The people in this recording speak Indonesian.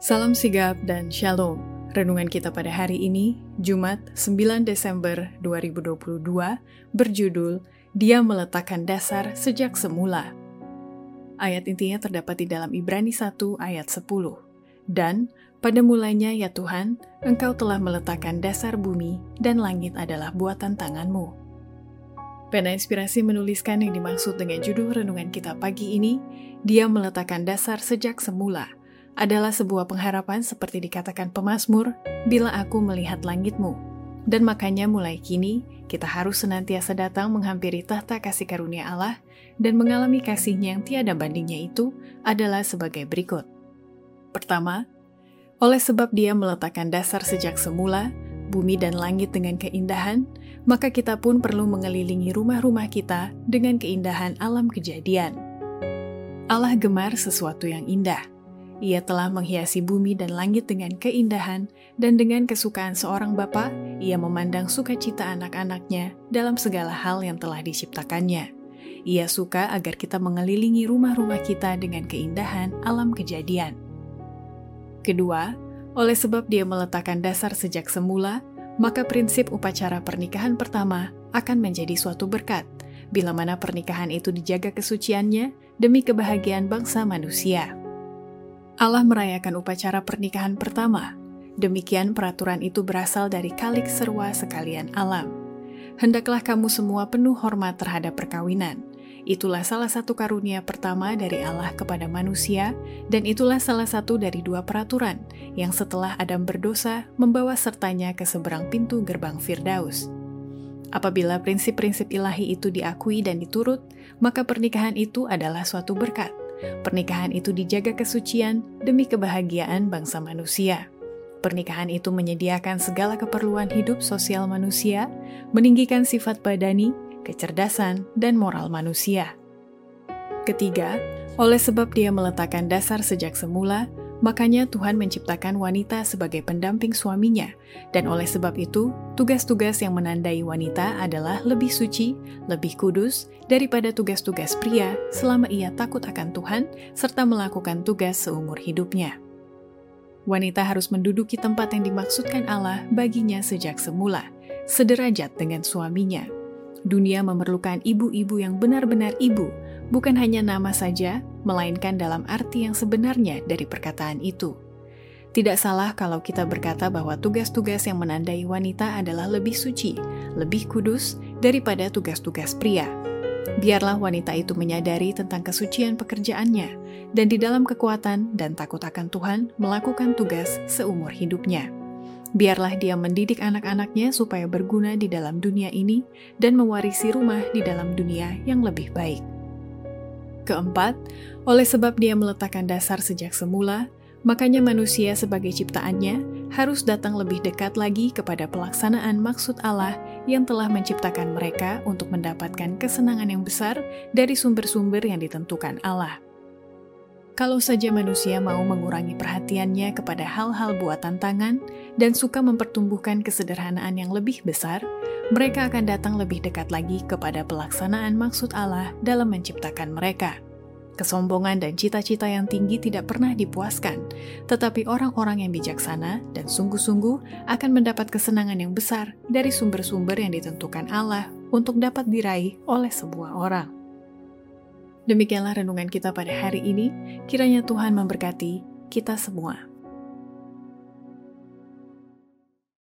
Salam sigap dan shalom. Renungan kita pada hari ini, Jumat 9 Desember 2022, berjudul Dia Meletakkan Dasar Sejak Semula. Ayat intinya terdapat di dalam Ibrani 1 ayat 10. Dan, pada mulanya ya Tuhan, Engkau telah meletakkan dasar bumi dan langit adalah buatan tanganmu. Pena Inspirasi menuliskan yang dimaksud dengan judul renungan kita pagi ini, Dia Meletakkan Dasar Sejak Semula – adalah sebuah pengharapan seperti dikatakan pemazmur, bila aku melihat langitmu. Dan makanya mulai kini, kita harus senantiasa datang menghampiri tahta kasih karunia Allah dan mengalami kasihnya yang tiada bandingnya itu adalah sebagai berikut. Pertama, oleh sebab dia meletakkan dasar sejak semula, bumi dan langit dengan keindahan, maka kita pun perlu mengelilingi rumah-rumah kita dengan keindahan alam kejadian. Allah gemar sesuatu yang indah ia telah menghiasi bumi dan langit dengan keindahan, dan dengan kesukaan seorang bapa, ia memandang sukacita anak-anaknya dalam segala hal yang telah diciptakannya. Ia suka agar kita mengelilingi rumah-rumah kita dengan keindahan alam kejadian. Kedua, oleh sebab dia meletakkan dasar sejak semula, maka prinsip upacara pernikahan pertama akan menjadi suatu berkat, bila mana pernikahan itu dijaga kesuciannya demi kebahagiaan bangsa manusia. Allah merayakan upacara pernikahan pertama. Demikian peraturan itu berasal dari kalik serwa sekalian alam. Hendaklah kamu semua penuh hormat terhadap perkawinan. Itulah salah satu karunia pertama dari Allah kepada manusia, dan itulah salah satu dari dua peraturan yang setelah Adam berdosa membawa sertanya ke seberang pintu gerbang Firdaus. Apabila prinsip-prinsip ilahi itu diakui dan diturut, maka pernikahan itu adalah suatu berkat. Pernikahan itu dijaga kesucian demi kebahagiaan bangsa manusia. Pernikahan itu menyediakan segala keperluan hidup sosial manusia, meninggikan sifat badani, kecerdasan, dan moral manusia. Ketiga, oleh sebab dia meletakkan dasar sejak semula, Makanya Tuhan menciptakan wanita sebagai pendamping suaminya, dan oleh sebab itu, tugas-tugas yang menandai wanita adalah lebih suci, lebih kudus daripada tugas-tugas pria selama ia takut akan Tuhan serta melakukan tugas seumur hidupnya. Wanita harus menduduki tempat yang dimaksudkan Allah baginya sejak semula, sederajat dengan suaminya. Dunia memerlukan ibu-ibu yang benar-benar ibu, bukan hanya nama saja, melainkan dalam arti yang sebenarnya dari perkataan itu. Tidak salah kalau kita berkata bahwa tugas-tugas yang menandai wanita adalah lebih suci, lebih kudus daripada tugas-tugas pria. Biarlah wanita itu menyadari tentang kesucian pekerjaannya, dan di dalam kekuatan dan takut akan Tuhan melakukan tugas seumur hidupnya. Biarlah dia mendidik anak-anaknya supaya berguna di dalam dunia ini dan mewarisi rumah di dalam dunia yang lebih baik. Keempat, oleh sebab dia meletakkan dasar sejak semula, makanya manusia sebagai ciptaannya harus datang lebih dekat lagi kepada pelaksanaan maksud Allah yang telah menciptakan mereka untuk mendapatkan kesenangan yang besar dari sumber-sumber yang ditentukan Allah. Kalau saja manusia mau mengurangi perhatiannya kepada hal-hal buatan tangan dan suka mempertumbuhkan kesederhanaan yang lebih besar, mereka akan datang lebih dekat lagi kepada pelaksanaan maksud Allah dalam menciptakan mereka. Kesombongan dan cita-cita yang tinggi tidak pernah dipuaskan, tetapi orang-orang yang bijaksana dan sungguh-sungguh akan mendapat kesenangan yang besar dari sumber-sumber yang ditentukan Allah untuk dapat diraih oleh sebuah orang. Demikianlah renungan kita pada hari ini. Kiranya Tuhan memberkati kita semua.